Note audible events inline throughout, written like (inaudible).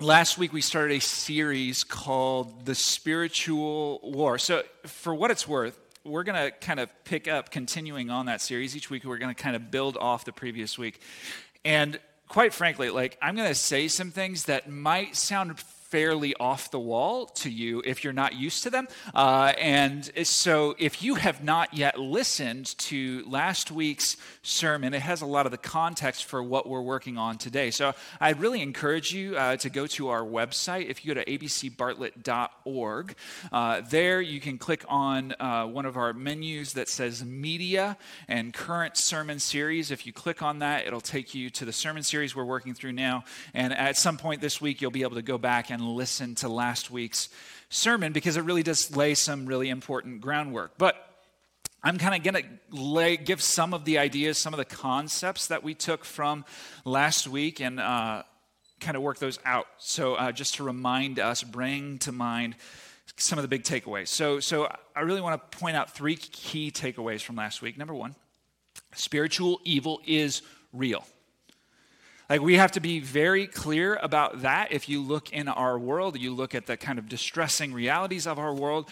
last week we started a series called The Spiritual War. So, for what it's worth, we're going to kind of pick up continuing on that series. Each week we're going to kind of build off the previous week. And quite frankly, like I'm going to say some things that might sound fairly off the wall to you if you're not used to them. Uh, and so, if you have not yet listened to last week's sermon, it has a lot of the context for what we're working on today. So, I really encourage you uh, to go to our website. If you go to abcbartlett.org, uh, there you can click on uh, one of our menus that says Media and Current Sermon Series. If you click on that, it'll take you to the sermon series we're working through now. And at some point this week, you'll be able to go back and listen to last week's sermon because it really does lay some really important groundwork. But I'm kind of going to give some of the ideas, some of the concepts that we took from last week and uh, kind of work those out. So, uh, just to remind us, bring to mind some of the big takeaways. So, so I really want to point out three key takeaways from last week. Number one, spiritual evil is real. Like we have to be very clear about that. If you look in our world, you look at the kind of distressing realities of our world,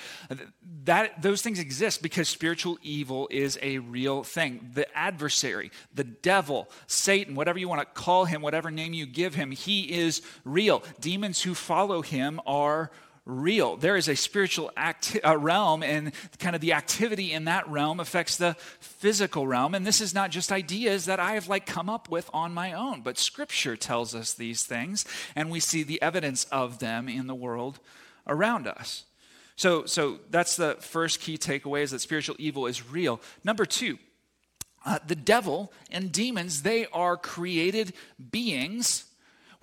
that those things exist because spiritual evil is a real thing. The adversary, the devil, Satan, whatever you want to call him, whatever name you give him, he is real. Demons who follow him are real. There is a spiritual (laughs) uh, realm, and kind of the activity in that realm affects the physical realm. And this is not just ideas that I have like come up with on my own, but Scripture tells us these things, and we see the evidence of them in the world around us. So, so that's the first key takeaway: is that spiritual evil is real. Number two. Uh, the devil and demons, they are created beings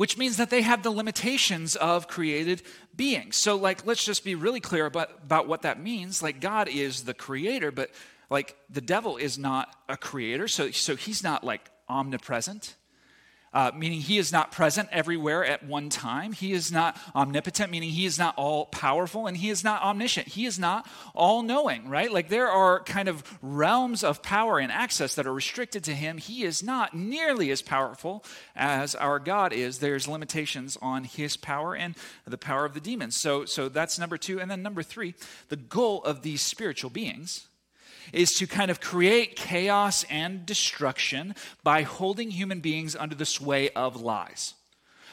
which means that they have the limitations of created beings. So, like, let's just be really clear about, about what that means. Like, God is the creator, but like, the devil is not a creator, so, so he's not like omnipresent uh, meaning he is not present everywhere at one time. He is not omnipotent, meaning he is not all powerful, and he is not omniscient. He is not all knowing, right? Like there are kind of realms of power and access that are restricted to him. He is not nearly as powerful as our God is. There's limitations on his power and the power of the demons. So, so that's number two. And then number three, the goal of these spiritual beings is to kind of create chaos and destruction by holding human beings under the sway of lies.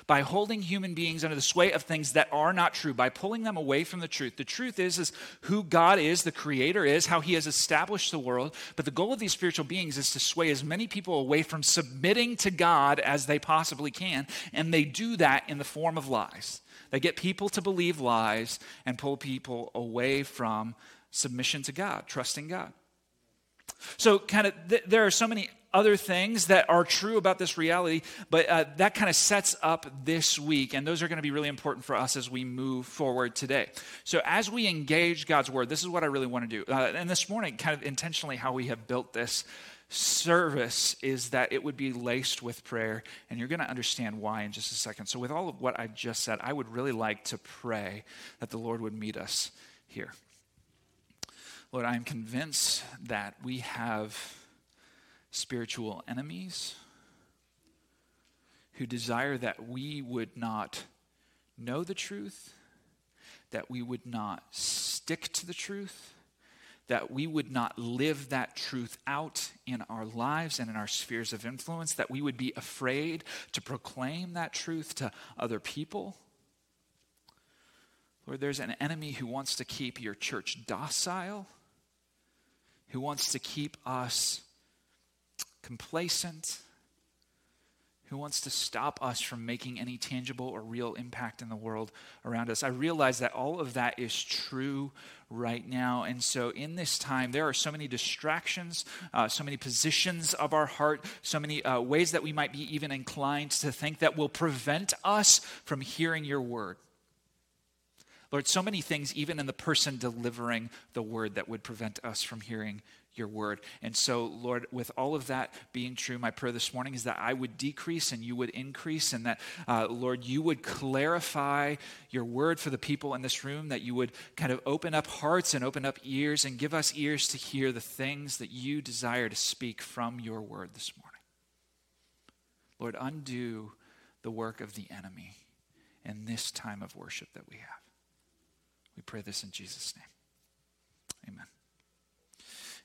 By holding human beings under the sway of things that are not true, by pulling them away from the truth. The truth is, is who God is, the Creator is, how He has established the world. But the goal of these spiritual beings is to sway as many people away from submitting to God as they possibly can. And they do that in the form of lies. They get people to believe lies and pull people away from submission to God, trusting God. So, kind of, th- there are so many other things that are true about this reality, but uh, that kind of sets up this week, and those are going to be really important for us as we move forward today. So, as we engage God's word, this is what I really want to do. Uh, and this morning, kind of intentionally, how we have built this service is that it would be laced with prayer, and you're going to understand why in just a second. So, with all of what I've just said, I would really like to pray that the Lord would meet us here. Lord, I am convinced that we have spiritual enemies who desire that we would not know the truth, that we would not stick to the truth, that we would not live that truth out in our lives and in our spheres of influence, that we would be afraid to proclaim that truth to other people. Lord, there's an enemy who wants to keep your church docile who wants to keep us complacent, who wants to stop us from making any tangible or real impact in the world around us. I realize that all of that is true right now. And so, in this time, there are so many distractions, uh, so many positions of our heart, so many uh, ways that we might be even inclined to think that will prevent us from hearing your word. Lord, so many things, even in the person delivering the word, that would prevent us from hearing your word. And so, Lord, with all of that being true, my prayer this morning is that I would decrease and you would increase, and that, uh, Lord, you would clarify your word for the people in this room, that you would kind of open up hearts and open up ears and give us ears to hear the things that you desire to speak from your word this morning. Lord, undo the work of the enemy in this time of worship that we have. We pray this in Jesus' name. Amen.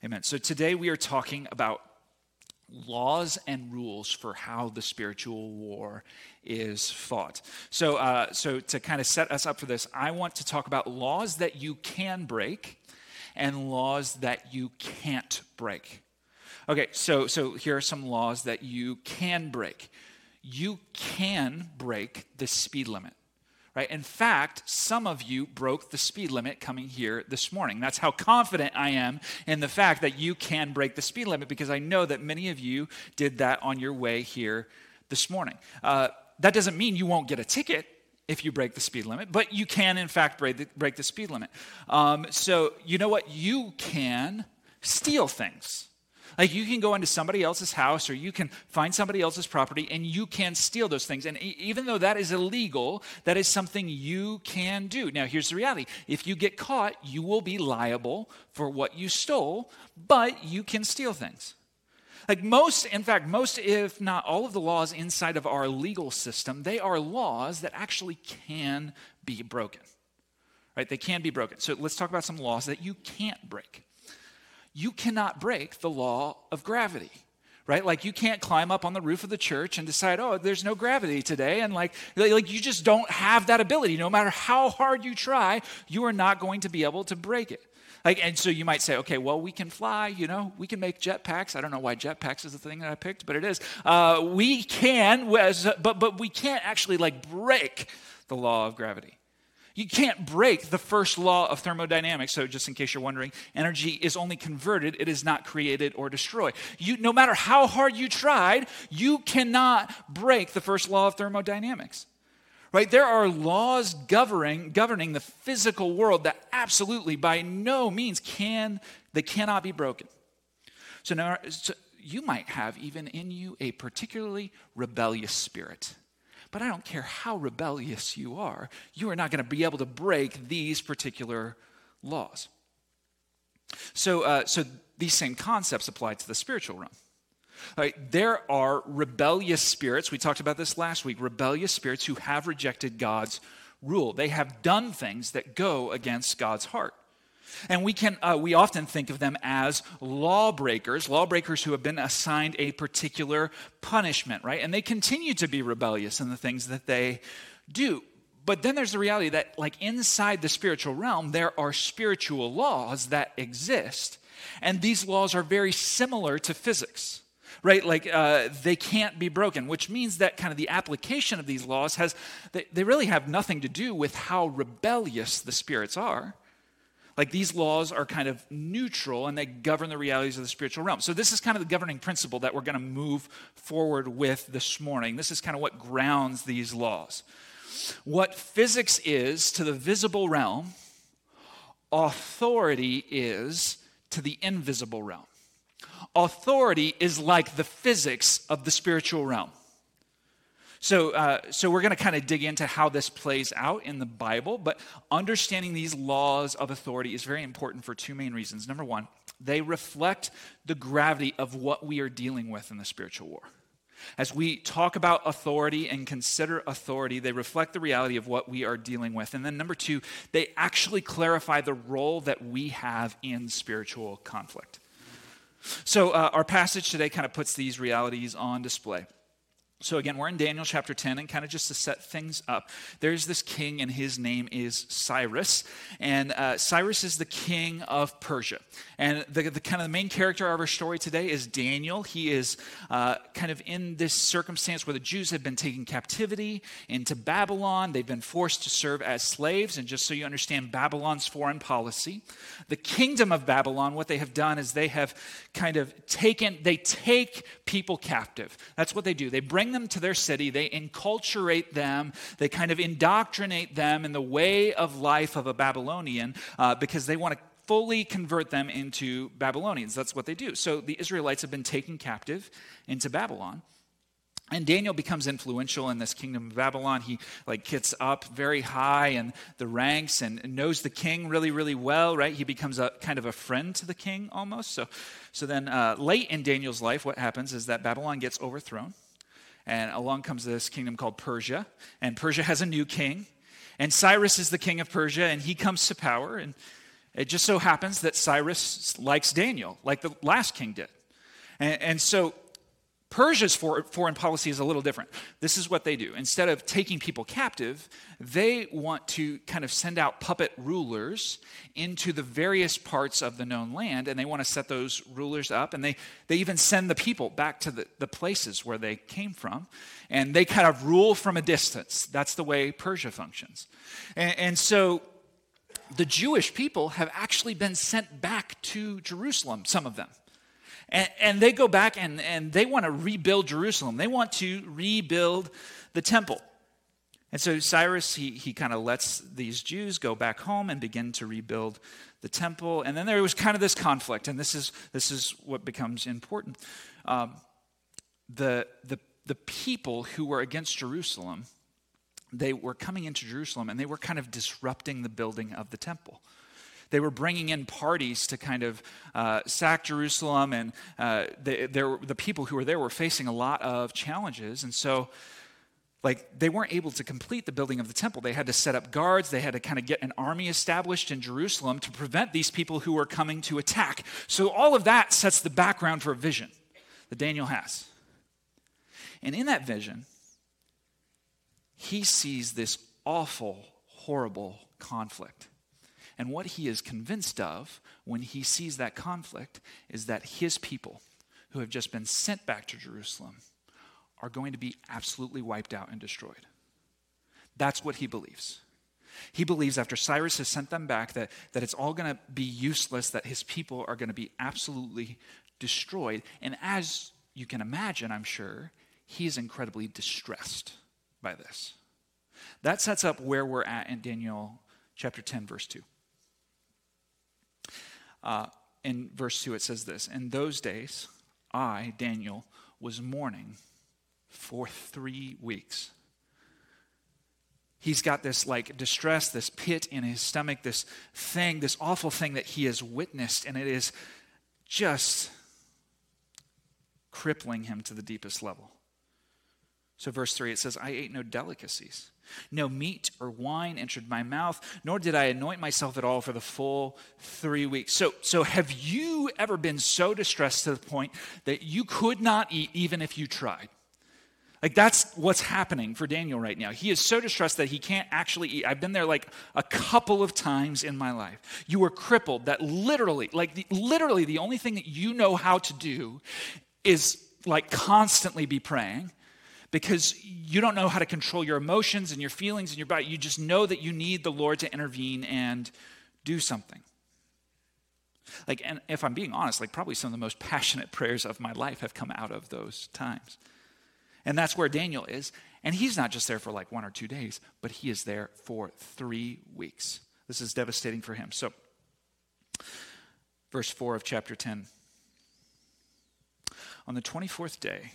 Amen. So today we are talking about laws and rules for how the spiritual war is fought. So, uh, so to kind of set us up for this, I want to talk about laws that you can break and laws that you can't break. Okay, so so here are some laws that you can break. You can break the speed limit right? In fact, some of you broke the speed limit coming here this morning. That's how confident I am in the fact that you can break the speed limit because I know that many of you did that on your way here this morning. Uh, that doesn't mean you won't get a ticket if you break the speed limit, but you can, in fact, break the, break the speed limit. Um, so, you know what? You can steal things. Like you can go into somebody else's house or you can find somebody else's property and you can steal those things. And even though that is illegal, that is something you can do. Now, here's the reality if you get caught, you will be liable for what you stole, but you can steal things. Like most, in fact, most, if not all of the laws inside of our legal system, they are laws that actually can be broken. Right? They can be broken. So let's talk about some laws that you can't break you cannot break the law of gravity right like you can't climb up on the roof of the church and decide oh there's no gravity today and like like you just don't have that ability no matter how hard you try you are not going to be able to break it like, and so you might say, okay, well, we can fly, you know, we can make jetpacks. I don't know why jetpacks is the thing that I picked, but it is. Uh, we can, but, but we can't actually like break the law of gravity. You can't break the first law of thermodynamics. So, just in case you're wondering, energy is only converted, it is not created or destroyed. You, no matter how hard you tried, you cannot break the first law of thermodynamics. Right? There are laws governing, governing the physical world that absolutely, by no means, can they cannot be broken. So now, so you might have even in you a particularly rebellious spirit. But I don't care how rebellious you are, you are not going to be able to break these particular laws. So, uh, so these same concepts apply to the spiritual realm. Right, there are rebellious spirits. We talked about this last week. Rebellious spirits who have rejected God's rule. They have done things that go against God's heart. And we, can, uh, we often think of them as lawbreakers, lawbreakers who have been assigned a particular punishment, right? And they continue to be rebellious in the things that they do. But then there's the reality that, like inside the spiritual realm, there are spiritual laws that exist. And these laws are very similar to physics right? Like uh, they can't be broken, which means that kind of the application of these laws has, they, they really have nothing to do with how rebellious the spirits are. Like these laws are kind of neutral and they govern the realities of the spiritual realm. So, this is kind of the governing principle that we're going to move forward with this morning. This is kind of what grounds these laws. What physics is to the visible realm, authority is to the invisible realm. Authority is like the physics of the spiritual realm. So, uh, so we're going to kind of dig into how this plays out in the Bible, but understanding these laws of authority is very important for two main reasons. Number one, they reflect the gravity of what we are dealing with in the spiritual war. As we talk about authority and consider authority, they reflect the reality of what we are dealing with. And then, number two, they actually clarify the role that we have in spiritual conflict. So, uh, our passage today kind of puts these realities on display. So, again, we're in Daniel chapter 10, and kind of just to set things up, there's this king, and his name is Cyrus. And uh, Cyrus is the king of Persia. And the, the, kind of the main character of our story today is Daniel. He is uh, kind of in this circumstance where the Jews have been taken captivity into Babylon. They've been forced to serve as slaves. And just so you understand Babylon's foreign policy, the kingdom of Babylon, what they have done is they have kind of taken, they take people captive. That's what they do. They bring them to their city, they enculturate them, they kind of indoctrinate them in the way of life of a Babylonian uh, because they want to fully convert them into Babylonians. That's what they do. So the Israelites have been taken captive into Babylon. And Daniel becomes influential in this kingdom of Babylon. He like gets up very high in the ranks and knows the king really, really well, right? He becomes a kind of a friend to the king almost. So, so then uh, late in Daniel's life, what happens is that Babylon gets overthrown. And along comes this kingdom called Persia. And Persia has a new king. And Cyrus is the king of Persia, and he comes to power. And it just so happens that Cyrus likes Daniel, like the last king did. And, and so Persia's foreign policy is a little different. This is what they do. Instead of taking people captive, they want to kind of send out puppet rulers into the various parts of the known land, and they want to set those rulers up. And they, they even send the people back to the, the places where they came from, and they kind of rule from a distance. That's the way Persia functions. And, and so the Jewish people have actually been sent back to Jerusalem, some of them. And, and they go back and, and they want to rebuild Jerusalem. They want to rebuild the temple. And so Cyrus, he, he kind of lets these Jews go back home and begin to rebuild the temple. And then there was kind of this conflict, and this is, this is what becomes important. Um, the, the, the people who were against Jerusalem, they were coming into Jerusalem and they were kind of disrupting the building of the temple. They were bringing in parties to kind of uh, sack Jerusalem, and uh, they, the people who were there were facing a lot of challenges. And so, like, they weren't able to complete the building of the temple. They had to set up guards, they had to kind of get an army established in Jerusalem to prevent these people who were coming to attack. So, all of that sets the background for a vision that Daniel has. And in that vision, he sees this awful, horrible conflict. And what he is convinced of when he sees that conflict is that his people, who have just been sent back to Jerusalem, are going to be absolutely wiped out and destroyed. That's what he believes. He believes after Cyrus has sent them back that, that it's all going to be useless, that his people are going to be absolutely destroyed. And as you can imagine, I'm sure, he is incredibly distressed by this. That sets up where we're at in Daniel chapter 10, verse 2. Uh, in verse 2, it says this In those days, I, Daniel, was mourning for three weeks. He's got this like distress, this pit in his stomach, this thing, this awful thing that he has witnessed, and it is just crippling him to the deepest level. So, verse 3, it says, I ate no delicacies. No meat or wine entered my mouth, nor did I anoint myself at all for the full three weeks. So, so have you ever been so distressed to the point that you could not eat even if you tried? Like that's what's happening for Daniel right now. He is so distressed that he can't actually eat. I've been there like a couple of times in my life. You were crippled that literally, like the, literally the only thing that you know how to do is like constantly be praying because you don't know how to control your emotions and your feelings and your body. You just know that you need the Lord to intervene and do something. Like, and if I'm being honest, like probably some of the most passionate prayers of my life have come out of those times. And that's where Daniel is. And he's not just there for like one or two days, but he is there for three weeks. This is devastating for him. So, verse 4 of chapter 10. On the 24th day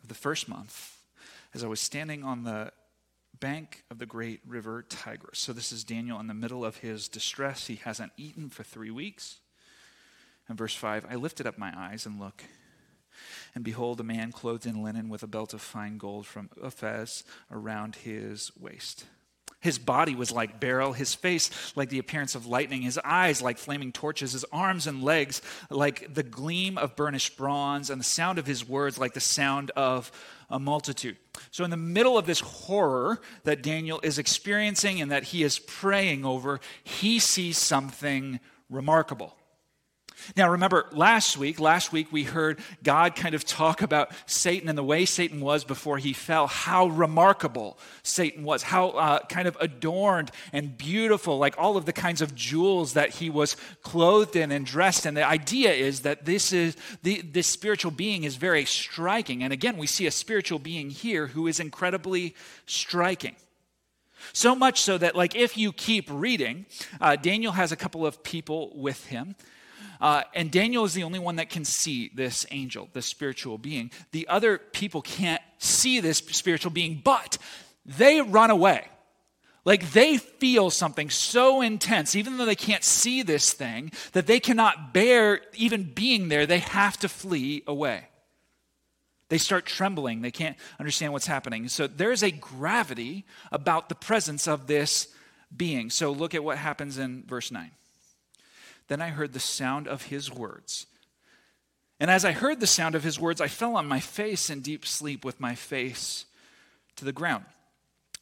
of the first month, as I was standing on the bank of the great river Tigris. So this is Daniel in the middle of his distress. He hasn't eaten for three weeks. And verse 5 I lifted up my eyes and look, and behold, a man clothed in linen with a belt of fine gold from Uphaz around his waist. His body was like beryl, his face like the appearance of lightning, his eyes like flaming torches, his arms and legs like the gleam of burnished bronze, and the sound of his words like the sound of a multitude. So, in the middle of this horror that Daniel is experiencing and that he is praying over, he sees something remarkable. Now, remember last week, last week we heard God kind of talk about Satan and the way Satan was before he fell, how remarkable Satan was, how uh, kind of adorned and beautiful, like all of the kinds of jewels that he was clothed in and dressed in. The idea is that this is the, this spiritual being is very striking. And again, we see a spiritual being here who is incredibly striking. So much so that, like, if you keep reading, uh, Daniel has a couple of people with him. Uh, and Daniel is the only one that can see this angel, this spiritual being. The other people can't see this spiritual being, but they run away. Like they feel something so intense, even though they can't see this thing, that they cannot bear even being there. They have to flee away. They start trembling. They can't understand what's happening. So there's a gravity about the presence of this being. So look at what happens in verse 9. Then I heard the sound of his words. And as I heard the sound of his words, I fell on my face in deep sleep with my face to the ground.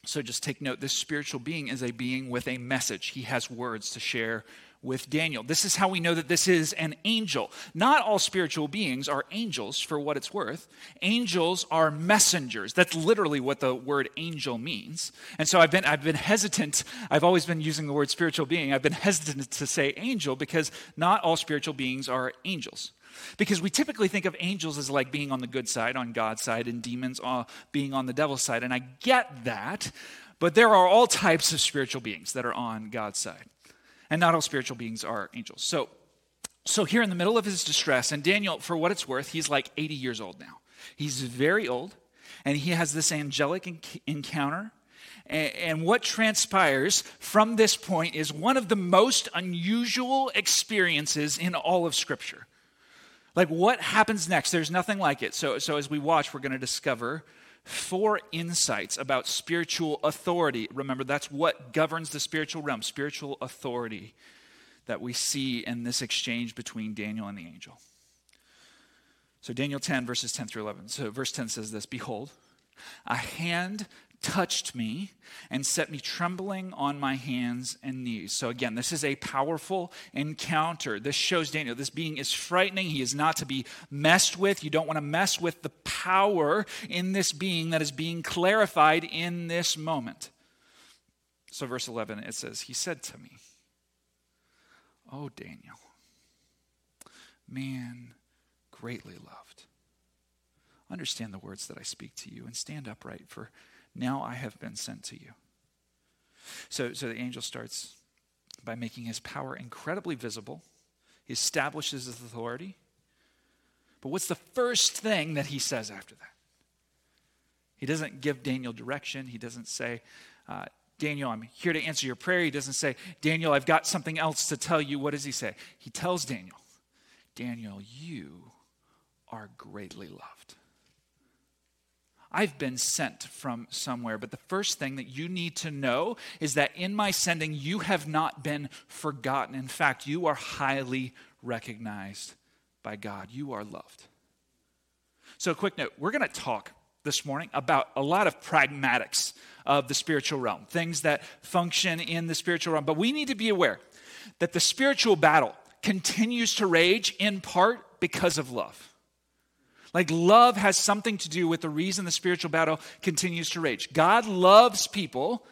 So just take note this spiritual being is a being with a message. He has words to share with Daniel. This is how we know that this is an angel. Not all spiritual beings are angels for what it's worth. Angels are messengers. That's literally what the word angel means. And so I've been I've been hesitant. I've always been using the word spiritual being. I've been hesitant to say angel because not all spiritual beings are angels. Because we typically think of angels as like being on the good side, on God's side, and demons uh, being on the devil's side. And I get that, but there are all types of spiritual beings that are on God's side. And not all spiritual beings are angels. So, so here in the middle of his distress, and Daniel, for what it's worth, he's like 80 years old now. He's very old, and he has this angelic encounter. And what transpires from this point is one of the most unusual experiences in all of Scripture. Like, what happens next? There's nothing like it. So, so as we watch, we're going to discover four insights about spiritual authority. Remember, that's what governs the spiritual realm spiritual authority that we see in this exchange between Daniel and the angel. So, Daniel 10, verses 10 through 11. So, verse 10 says this Behold, a hand touched me and set me trembling on my hands and knees. So, again, this is a powerful encounter. This shows Daniel this being is frightening. He is not to be messed with. You don't want to mess with the power in this being that is being clarified in this moment. So, verse 11, it says, He said to me, Oh, Daniel, man greatly loved. Understand the words that I speak to you and stand upright, for now I have been sent to you. So, so the angel starts by making his power incredibly visible. He establishes his authority. But what's the first thing that he says after that? He doesn't give Daniel direction. He doesn't say, uh, Daniel, I'm here to answer your prayer. He doesn't say, Daniel, I've got something else to tell you. What does he say? He tells Daniel, Daniel, you are greatly loved. I've been sent from somewhere. But the first thing that you need to know is that in my sending, you have not been forgotten. In fact, you are highly recognized by God. You are loved. So, quick note we're going to talk this morning about a lot of pragmatics of the spiritual realm, things that function in the spiritual realm. But we need to be aware that the spiritual battle continues to rage in part because of love. Like love has something to do with the reason the spiritual battle continues to rage. God loves people,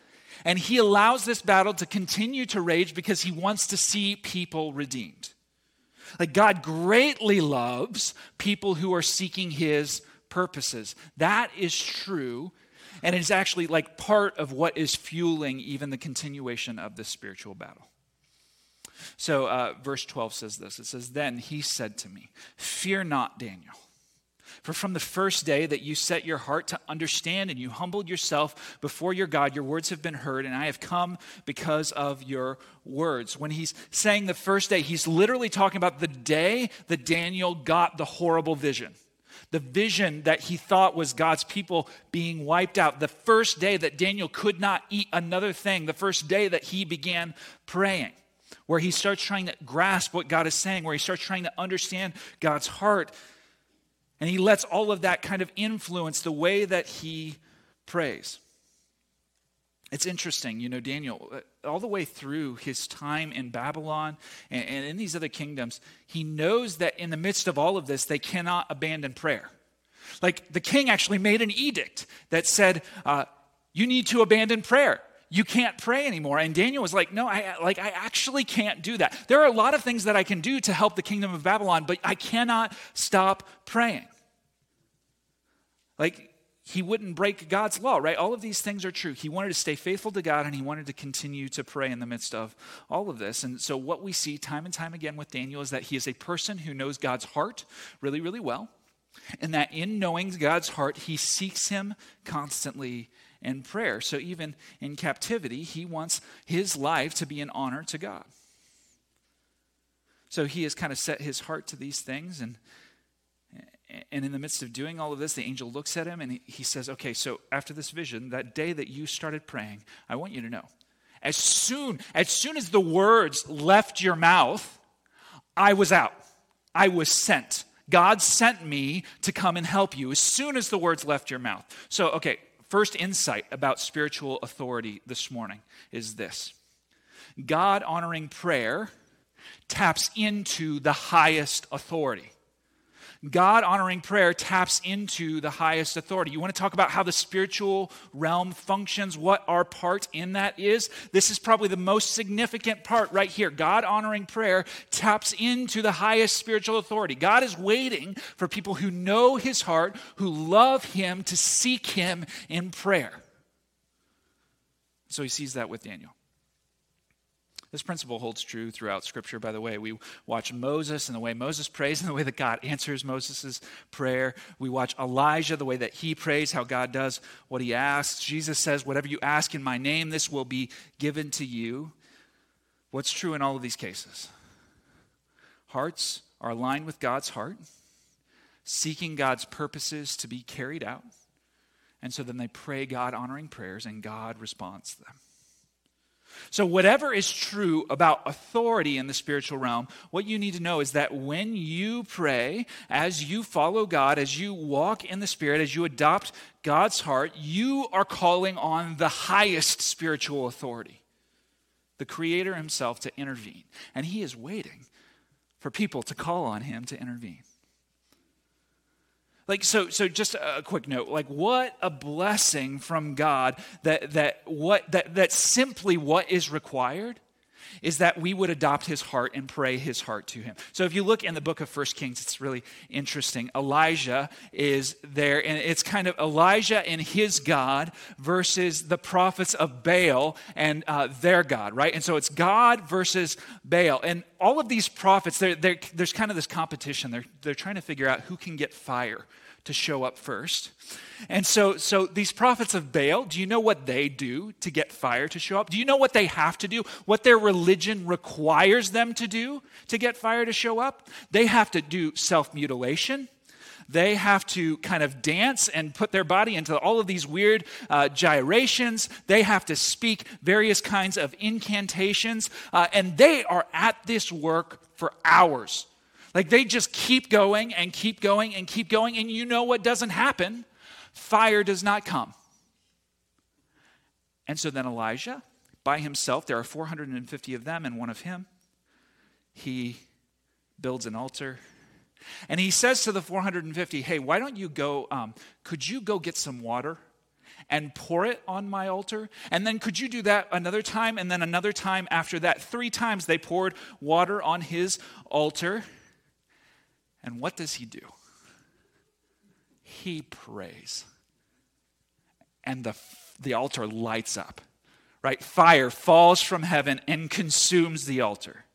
and He allows this battle to continue to rage because He wants to see people redeemed. Like God greatly loves people who are seeking His purposes. That is true. And it's actually like part of what is fueling even the continuation of this spiritual battle. So, uh, verse 12 says this It says, Then he said to me, Fear not, Daniel. For from the first day that you set your heart to understand and you humbled yourself before your God, your words have been heard, and I have come because of your words. When he's saying the first day, he's literally talking about the day that Daniel got the horrible vision. The vision that he thought was God's people being wiped out. The first day that Daniel could not eat another thing. The first day that he began praying where he starts trying to grasp what God is saying, where he starts trying to understand God's heart. And he lets all of that kind of influence the way that he prays. It's interesting, you know, Daniel, uh, all the way through his time in Babylon and, and, in these other kingdoms, he knows that in the midst of all of this, they cannot abandon prayer. Like the king actually made an edict that said, uh, you need to abandon prayer. You can't pray anymore. And Daniel was like, no, I, like, I actually can't do that. There are a lot of things that I can do to help the kingdom of Babylon, but I cannot stop praying. Like, he wouldn't break God's law, right? All of these things are true. He wanted to stay faithful to God and he wanted to continue to pray in the midst of all of this. And so, what we see time and time again with Daniel is that he is a person who knows God's heart really, really well. And that in knowing God's heart, he seeks him constantly in prayer. So, even in captivity, he wants his life to be an honor to God. So, he has kind of set his heart to these things and And in the midst of doing all of this, the angel looks at him and he says, Okay, so after this vision, that day that you started praying, I want you to know, as soon, as soon as the words left your mouth, I was out. I was sent. God sent me to come and help you as soon as the words left your mouth. So, okay, first insight about spiritual authority this morning is this God honoring prayer taps into the highest authority. God honoring prayer taps into the highest authority. You want to talk about how the spiritual realm functions, what our part in that is? This is probably the most significant part right here. God honoring prayer taps into the highest spiritual authority. God is waiting for people who know his heart, who love him, to seek him in prayer. So he sees that with Daniel. This principle holds true throughout Scripture, by the way. We watch Moses and the way Moses prays and the way that God answers Moses' prayer. We watch Elijah, the way that he prays, how God does what he asks. Jesus says, Whatever you ask in my name, this will be given to you. What's true in all of these cases? Hearts are aligned with God's heart, seeking God's purposes to be carried out. And so then they pray God honoring prayers, and God responds to them. So, whatever is true about authority in the spiritual realm, what you need to know is that when you pray, as you follow God, as you walk in the Spirit, as you adopt God's heart, you are calling on the highest spiritual authority, the Creator Himself, to intervene. And He is waiting for people to call on Him to intervene. Like so so just a quick note like what a blessing from God that that what that that simply what is required is that we would adopt his heart and pray his heart to him. So if you look in the book of First Kings, it's really interesting. Elijah is there, and it's kind of Elijah and his God versus the prophets of Baal and uh, their God, right? And so it's God versus Baal. And all of these prophets, they're, they're, there's kind of this competition. They're, they're trying to figure out who can get fire to show up first. And so, so these prophets of Baal, do you know what they do to get fire to show up? Do you know what they have to do? What their religion requires them to do to get fire to show up? They have to do self mutilation. They have to kind of dance and put their body into all of these weird uh, gyrations. They have to speak various kinds of incantations. Uh, and they are at this work for hours like they just keep going and keep going and keep going, and you know what doesn't happen? Fire does not come. And so then Elijah, by himself, there are 450 of them and one of him, he builds an altar. And he says to the 450, Hey, why don't you go? Um, could you go get some water? and pour it on my altar? And then could you do that another time and then another time after that? Three times they poured water on his altar. And what does he do? He prays. And the, the altar lights up, right? Fire falls from heaven and consumes the altar.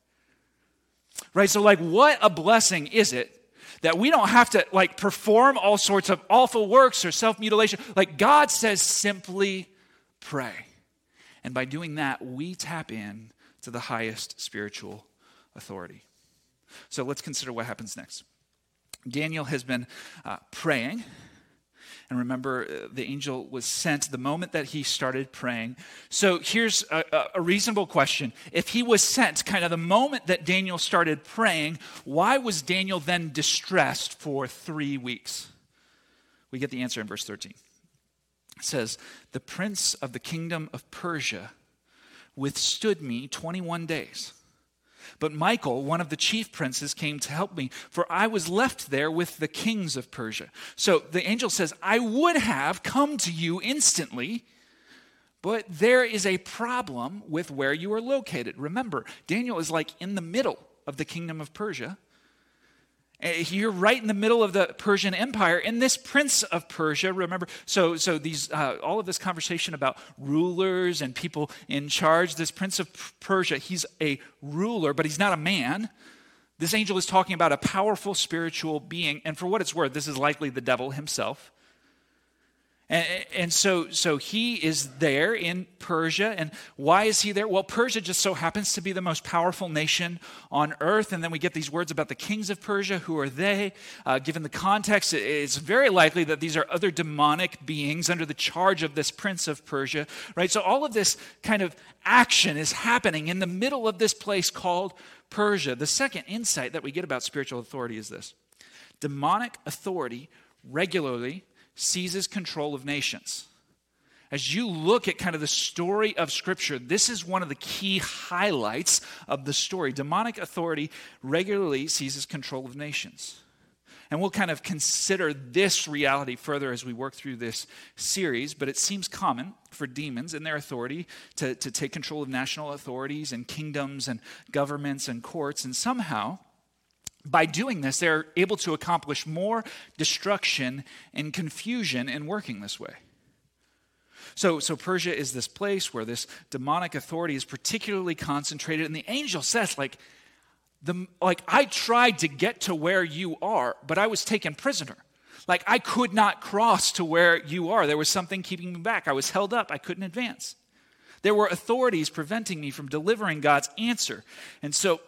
Right? So, like, what a blessing is it that we don't have to, like, perform all sorts of awful works or self mutilation. Like, God says simply pray. And by doing that, we tap in to the highest spiritual authority. So let's consider what happens next. Daniel has been uh, praying. And remember, uh, the angel was sent the moment that he started praying. So here's a, a, reasonable question. If he was sent kind of the moment that Daniel started praying, why was Daniel then distressed for three weeks? We get the answer in verse 13. It says, The prince of the kingdom of Persia withstood me 21 days. But Michael, one of the chief princes, came to help me, for I was left there with the kings of Persia. So the angel says, I would have come to you instantly, but there is a problem with where you are located. Remember, Daniel is like in the middle of the kingdom of Persia. Eh, you're right in the middle of the Persian Empire, and this prince of Persia, remember, so, so these, uh, all of this conversation about rulers and people in charge, this prince of Persia, he's a ruler, but he's not a man. This angel is talking about a powerful spiritual being, and for what it's worth, this is likely the devil himself. And, and, so, so he is there in Persia. And why is he there? Well, Persia just so happens to be the most powerful nation on earth. And then we get these words about the kings of Persia. Who are they? Uh, given the context, it's very likely that these are other demonic beings under the charge of this prince of Persia, right? So all of this kind of action is happening in the middle of this place called Persia. The second insight that we get about spiritual authority is this demonic authority regularly seizes control of nations. As you look at kind of the story of Scripture, this is one of the key highlights of the story. Demonic authority regularly seizes control of nations. And we'll kind of consider this reality further as we work through this series, but it seems common for demons and their authority to, to take control of national authorities and kingdoms and governments and courts. And somehow, by doing this, they're able to accomplish more destruction and confusion in working this way. So, so Persia is this place where this demonic authority is particularly concentrated, and the angel says, like, the, like I tried to get to where you are, but I was taken prisoner. Like I could not cross to where you are. There was something keeping me back. I was held up. I couldn't advance. There were authorities preventing me from delivering God's answer. And so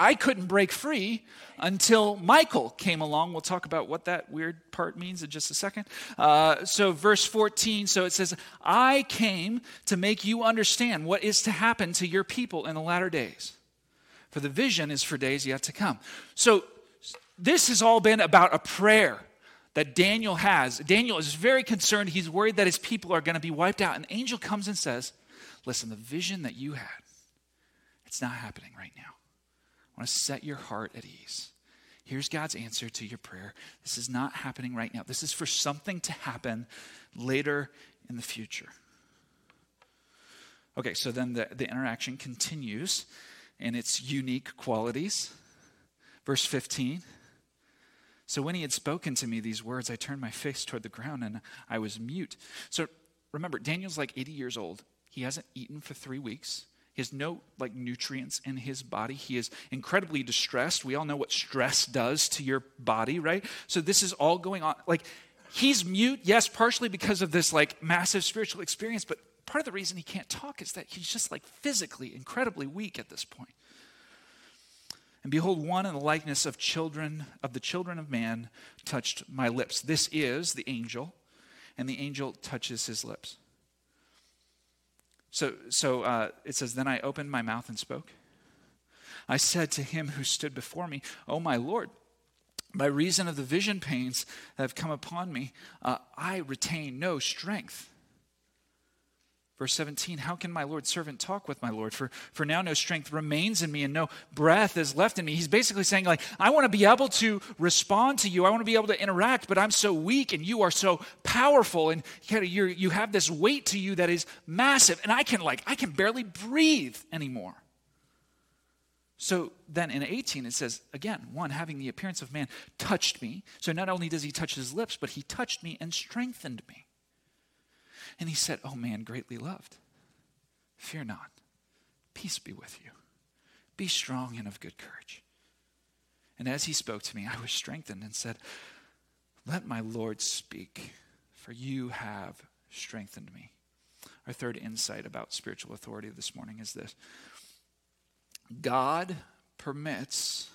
I couldn't break free until Michael came along. We'll talk about what that weird part means in just a second. Uh, so, verse 14, so it says, I came to make you understand what is to happen to your people in the latter days. For the vision is for days yet to come. So, this has all been about a prayer that Daniel has. Daniel is very concerned. He's worried that his people are going to be wiped out. An angel comes and says, Listen, the vision that you had, it's not happening right now want to set your heart at ease. Here's God's answer to your prayer. This is not happening right now. This is for something to happen later in the future. Okay, so then the, the interaction continues in its unique qualities. Verse 15. So when he had spoken to me these words, I turned my face toward the ground and I was mute. So remember, Daniel's like 80 years old. He hasn't eaten for three weeks. Has no like nutrients in his body. He is incredibly distressed. We all know what stress does to your body, right? So this is all going on. Like he's mute, yes, partially because of this like massive spiritual experience, but part of the reason he can't talk is that he's just like physically incredibly weak at this point. And behold, one in the likeness of children of the children of man touched my lips. This is the angel, and the angel touches his lips. So, so uh, it says, Then I opened my mouth and spoke. I said to him who stood before me, Oh, my Lord, by reason of the vision pains that have come upon me, uh, I retain no strength. Verse 17, how can my Lord's servant talk with my Lord? For, for now no strength remains in me and no breath is left in me. He's basically saying, like, I want to be able to respond to you. I want to be able to interact, but I'm so weak and you are so powerful and you you have this weight to you that is massive. And I can, like, I can barely breathe anymore. So then in 18, it says, again, one having the appearance of man touched me. So not only does he touch his lips, but he touched me and strengthened me. And he said, Oh man, greatly loved, fear not. Peace be with you. Be strong and of good courage. And as he spoke to me, I was strengthened and said, Let my Lord speak, for you have strengthened me. Our third insight about spiritual authority this morning is this God permits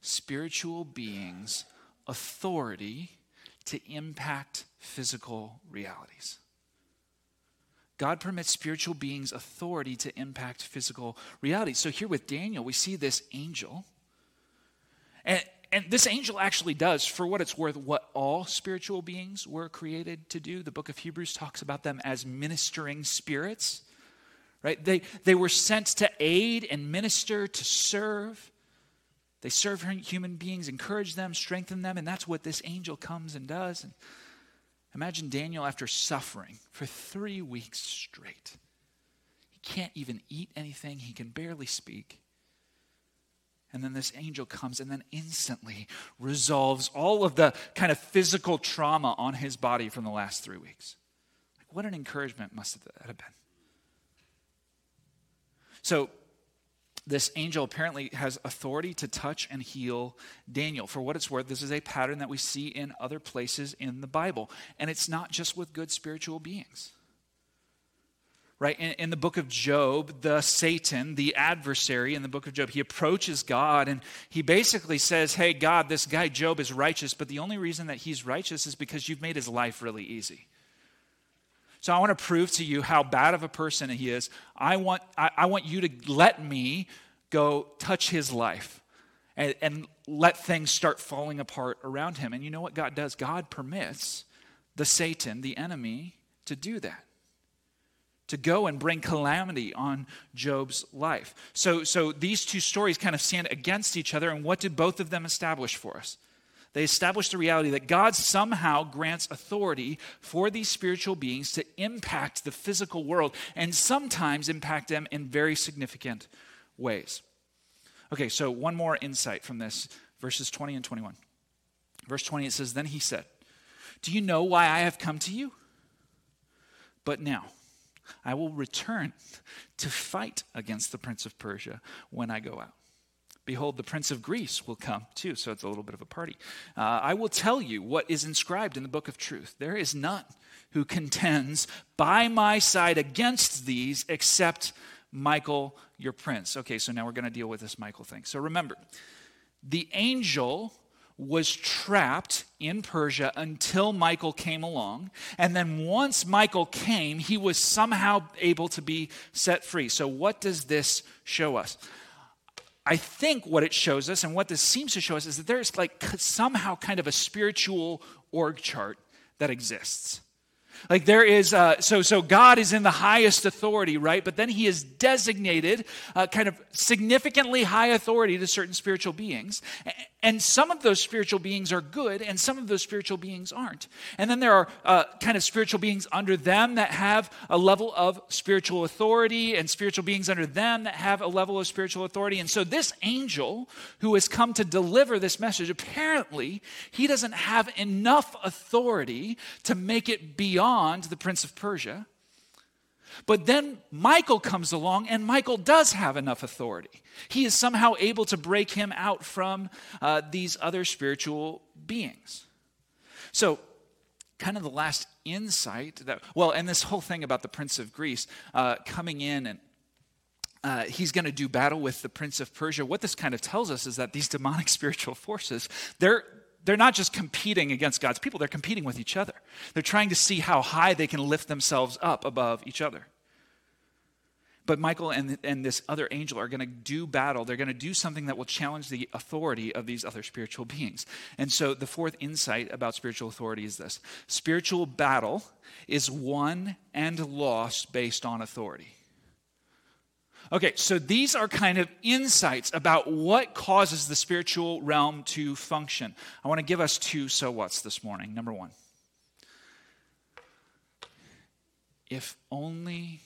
spiritual beings authority to impact physical realities. God permits spiritual beings authority to impact physical reality. So here with Daniel, we see this angel. And, and this angel actually does, for what it's worth, what all spiritual beings were created to do. The book of Hebrews talks about them as ministering spirits. Right? They, they were sent to aid and minister, to serve. They serve human beings, encourage them, strengthen them, and that's what this angel comes and does. And Imagine Daniel after suffering for three weeks straight. He can't even eat anything, he can barely speak. And then this angel comes and then instantly resolves all of the kind of physical trauma on his body from the last three weeks. Like, what an encouragement must that have been. So, this angel apparently has authority to touch and heal Daniel. For what it's worth, this is a pattern that we see in other places in the Bible. And it's not just with good spiritual beings. Right? In, in, the book of Job, the Satan, the adversary in the book of Job, he approaches God and he basically says, Hey, God, this guy Job is righteous, but the only reason that he's righteous is because you've made his life really easy. So I want to prove to you how bad of a person he is. I want, I, I want you to let me go touch his life and, and let things start falling apart around him. And you know what God does? God permits the Satan, the enemy, to do that to go and bring calamity on Job's life. So, so these two stories kind of stand against each other, and what did both of them establish for us? They establish the reality that God somehow grants authority for these spiritual beings to impact the physical world and sometimes impact them in very significant ways. Okay, so one more insight from this verses 20 and 21. Verse 20 it says, Then he said, Do you know why I have come to you? But now I will return to fight against the prince of Persia when I go out. Behold, the prince of Greece will come too, so it's a little bit of a party. Uh, I will tell you what is inscribed in the book of truth. There is none who contends by my side against these except Michael, your prince. Okay, so now we're going to deal with this Michael thing. So remember, the angel was trapped in Persia until Michael came along. And then once Michael came, he was somehow able to be set free. So, what does this show us? I think what it shows us and what this seems to show us is that there's like somehow kind of a spiritual org chart that exists. Like there is, uh, so so God is in the highest authority, right? But then He is designated uh, kind of significantly high authority to certain spiritual beings, and some of those spiritual beings are good, and some of those spiritual beings aren't. And then there are uh, kind of spiritual beings under them that have a level of spiritual authority, and spiritual beings under them that have a level of spiritual authority. And so, this angel who has come to deliver this message, apparently, he doesn't have enough authority to make it beyond the prince of Persia. But then Michael comes along, and Michael does have enough authority. He is somehow able to break him out from uh, these other spiritual beings. So, kind of the last insight that, well, and this whole thing about the Prince of Greece uh, coming in and uh, he's going to do battle with the prince of persia what this kind of tells us is that these demonic (laughs) spiritual forces they're they're not just competing against God's people, they're competing with each other. They're trying to see how high they can lift themselves up above each other. But Michael and, and this other angel are going to do battle. They're going to do something that will challenge the authority of these other spiritual beings. And so the fourth insight about spiritual authority is this spiritual battle is won and lost based on authority. Okay, so these are kind of insights about what causes the spiritual realm to function. I want to give us two so what's this morning. Number one, if only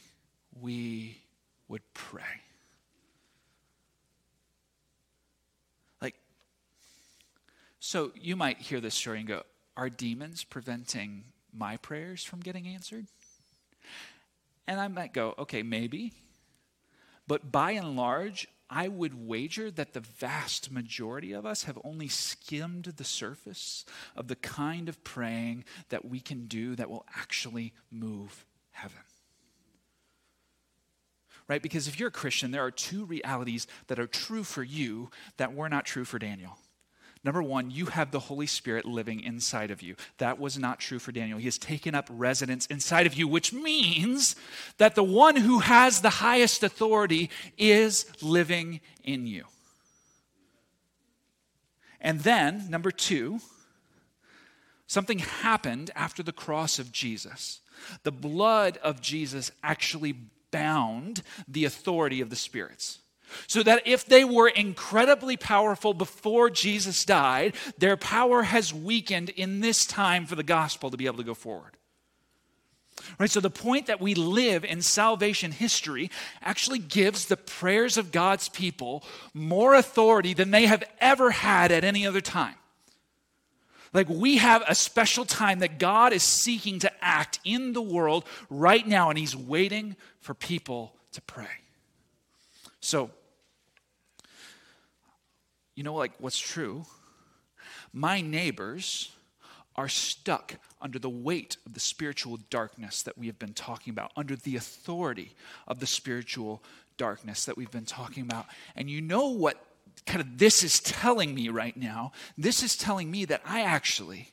we would pray. Like, so you might hear this story and go, Are demons preventing my prayers from getting answered? And I might go, Okay, maybe. But by and large, I would wager that the vast majority of us have only skimmed the surface of the kind of praying that we can do that will actually move heaven. Right? Because if you're a Christian, there are two realities that are true for you that were not true for Daniel. Number one, you have the Holy Spirit living inside of you. That was not true for Daniel. He has taken up residence inside of you, which means that the one who has the highest authority is living in you. And then, number two, something happened after the cross of Jesus. The blood of Jesus actually bound the authority of the spirits. So that if they were incredibly powerful before Jesus died, their power has weakened in this time for the gospel to be able to go forward. Right, so the point that we live in salvation history actually gives the prayers of God's people more authority than they have ever had at any other time. Like we have a special time that God is seeking to act in the world right now, and He's waiting for people to pray. So, you know, like what's true? My neighbors are stuck under the weight of the spiritual darkness that we have been talking about, under the authority of the spiritual darkness that we've been talking about. And you know what kind of this is telling me right now? This is telling me that I actually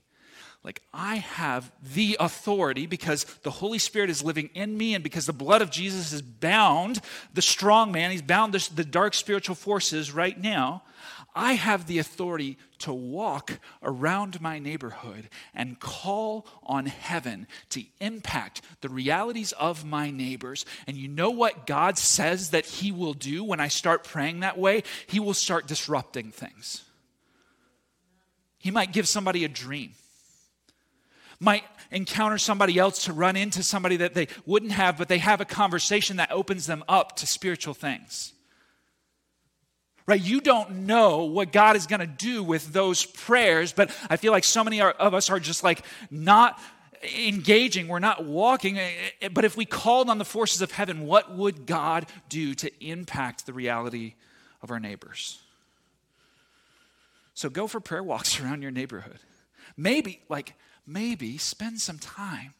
like I have the authority because the Holy Spirit is living in me and because the blood of Jesus has bound the strong man, he's bound the, the dark spiritual forces right now. I have the authority to walk around my neighborhood and call on heaven to impact the realities of my neighbors. And you know what God says that He will do when I start praying that way? He will start disrupting things. He might give somebody a dream might encounter somebody else to run into somebody that they wouldn't have, but they have a conversation that opens them up to spiritual things. Right? You don't know what God is going to do with those prayers, but I feel like so many of us are just like not engaging, we're not walking. Eh, eh, but if we called on the forces of heaven, what would God do to impact the reality of our neighbors? So go for prayer walks (laughs) around your neighborhood. Maybe, like, maybe spend some time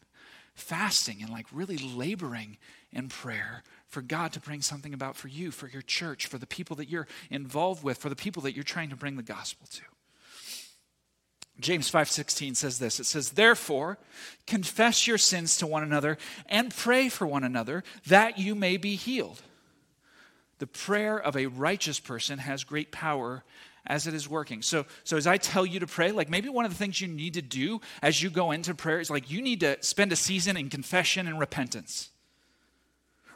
fasting and like really laboring in prayer for God to bring something about for you, for your church, for the people that you're involved with, for the people that you're trying to bring the gospel to. James 5:16 says this. It says, "Therefore, confess your sins to one another and pray for one another that you may be healed." The prayer of a righteous person has great power as it is working. So, so as I tell you to pray, like maybe one of the things you need to do as you go into prayer is like you need to spend a season in confession and repentance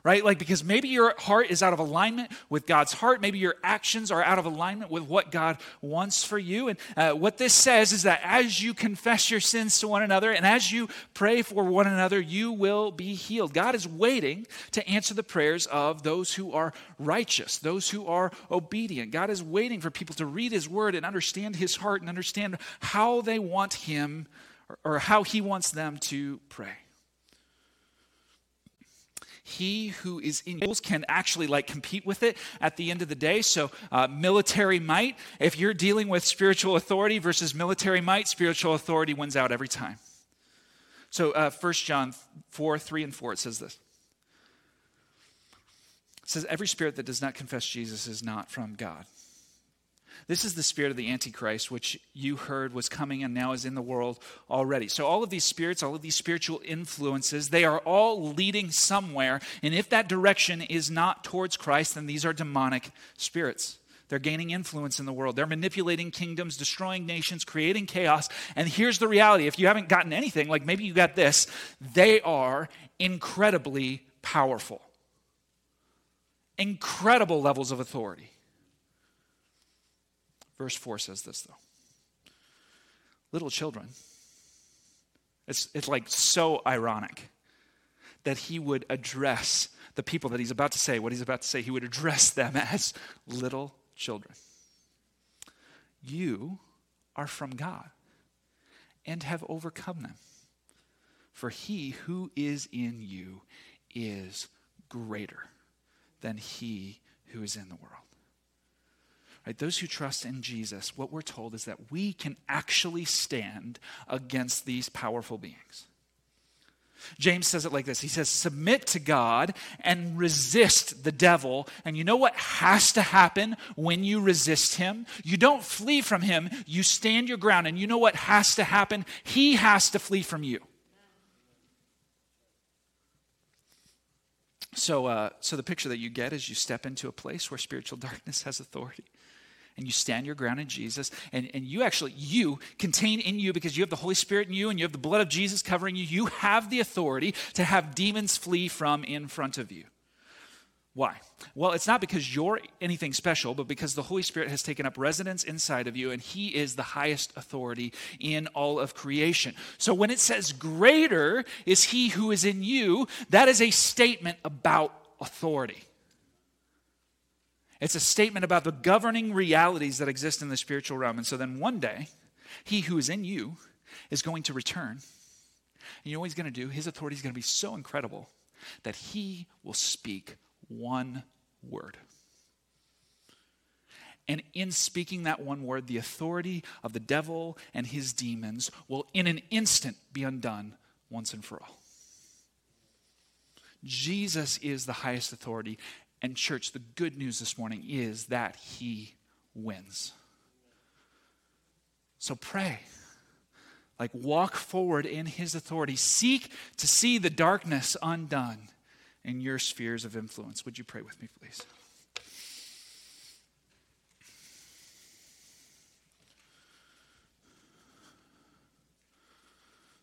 right? Like, because maybe your heart is out of alignment with God's heart. Maybe your actions are out of alignment with what God wants for you. And uh, what this says is that as you confess your sins to one another and as you pray for one another, you will be healed. God is waiting to answer the prayers of those who are righteous, those who are obedient. God is waiting for people to read His word and understand His heart and understand how they want Him or how He wants them to pray he who is in rules can actually like compete with it at the end of the day. So uh, military might if you're dealing with spiritual authority versus military might spiritual authority wins out every time. So uh, 1 john 4 3 and 4 it says this. It says every spirit that does not confess jesus is not from god this is the spirit of the Antichrist, which you heard was coming and now is in the world already. So, all of these spirits, all of these spiritual influences, they are all leading somewhere. And if that direction is not towards Christ, then these are demonic spirits. They're gaining influence in the world. They're manipulating kingdoms, destroying nations, creating chaos. And here's the reality if you haven't gotten anything, like maybe you got this, they are incredibly powerful. Incredible levels of authority. Verse 4 says this, though Little children, it's, it's like so ironic that he would address the people that he's about to say, what he's about to say, he would address them (laughs) as little children. You are from God and have overcome them. For he who is in you is greater than he who is in the world. Right? Those who trust in Jesus, what we're told is that we can actually stand against these powerful beings. James says it like this He says, Submit to God and resist the devil. And you know what has to happen when you resist him? You don't flee from him, you stand your ground. And you know what has to happen? He has to flee from you. So, uh, so the picture that you get is you step into a place where spiritual (laughs) darkness has authority and you stand your ground in Jesus, and, and you actually, you contain in you because you have the Holy Spirit in you and you have the blood of Jesus covering you, you have the authority to have demons flee from in front of you. Why? Well, it's not because you're anything special, but because the Holy Spirit has taken up residence inside of you, and He is the highest authority in all of creation. So when it says, Greater is He who is in you, that is a statement about authority. It's a statement about the governing realities that exist in the spiritual realm. And so then one day, he who is in you is going to return. And you know what he's going to do? His authority is going to be so incredible that he will speak one word. And in speaking that one word, the authority of the devil and his demons will in an instant be undone once and for all. Jesus is the highest authority. And, church, the good news this morning is that he wins. So pray. Like, walk forward in his authority. Seek to see the darkness undone in your spheres of influence. Would you pray with me, please?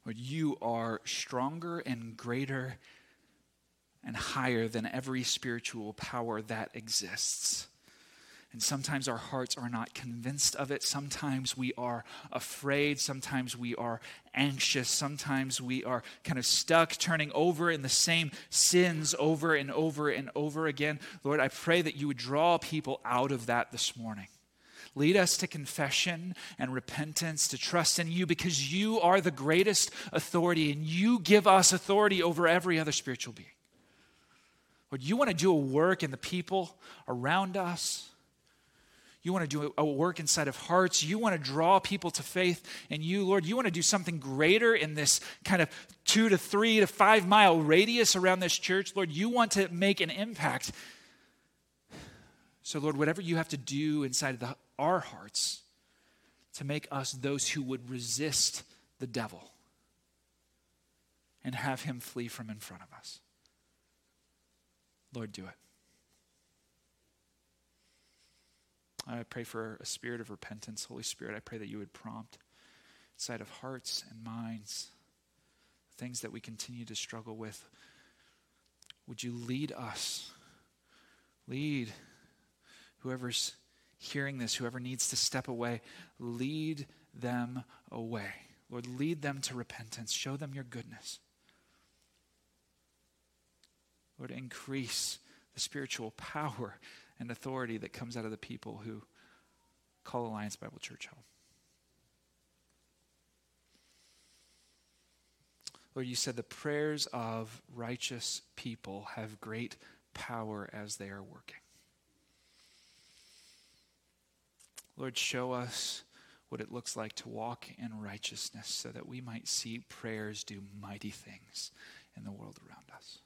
Lord, you are stronger and greater and higher than every spiritual power that exists. And sometimes our hearts are not convinced of it. Sometimes we are afraid. Sometimes we are anxious. Sometimes we are kind of stuck, turning over in the same sins over and over and over again. Lord, I pray that you would draw people out of that this morning. Lead us to confession and repentance, to trust in you because you are the greatest authority and you give us authority over every other spiritual being. Lord, you want to do a work in the people around us. You want to do a work inside of hearts. You want to draw people to faith in you, Lord. You want to do something greater in this kind of two to three to five mile radius around this church, Lord. You want to make an impact. So, Lord, whatever you have to do inside of the our hearts to make us those who would resist the devil and have him flee from in front of us. Lord, do it. I pray for a spirit of repentance. Holy Spirit, I pray that you would prompt inside of hearts and minds things that we continue to struggle with. Would you lead us? Lead whoever's hearing this, whoever needs to step away, lead them away. Lord, lead them to repentance. Show them your goodness. Lord, increase the spiritual power and authority that comes out of the people who call Alliance Bible Church home. Lord, you said the prayers of righteous people have great power as they are working. Lord, show us what it looks like to walk in righteousness so that we might see prayers do mighty things in the world around us.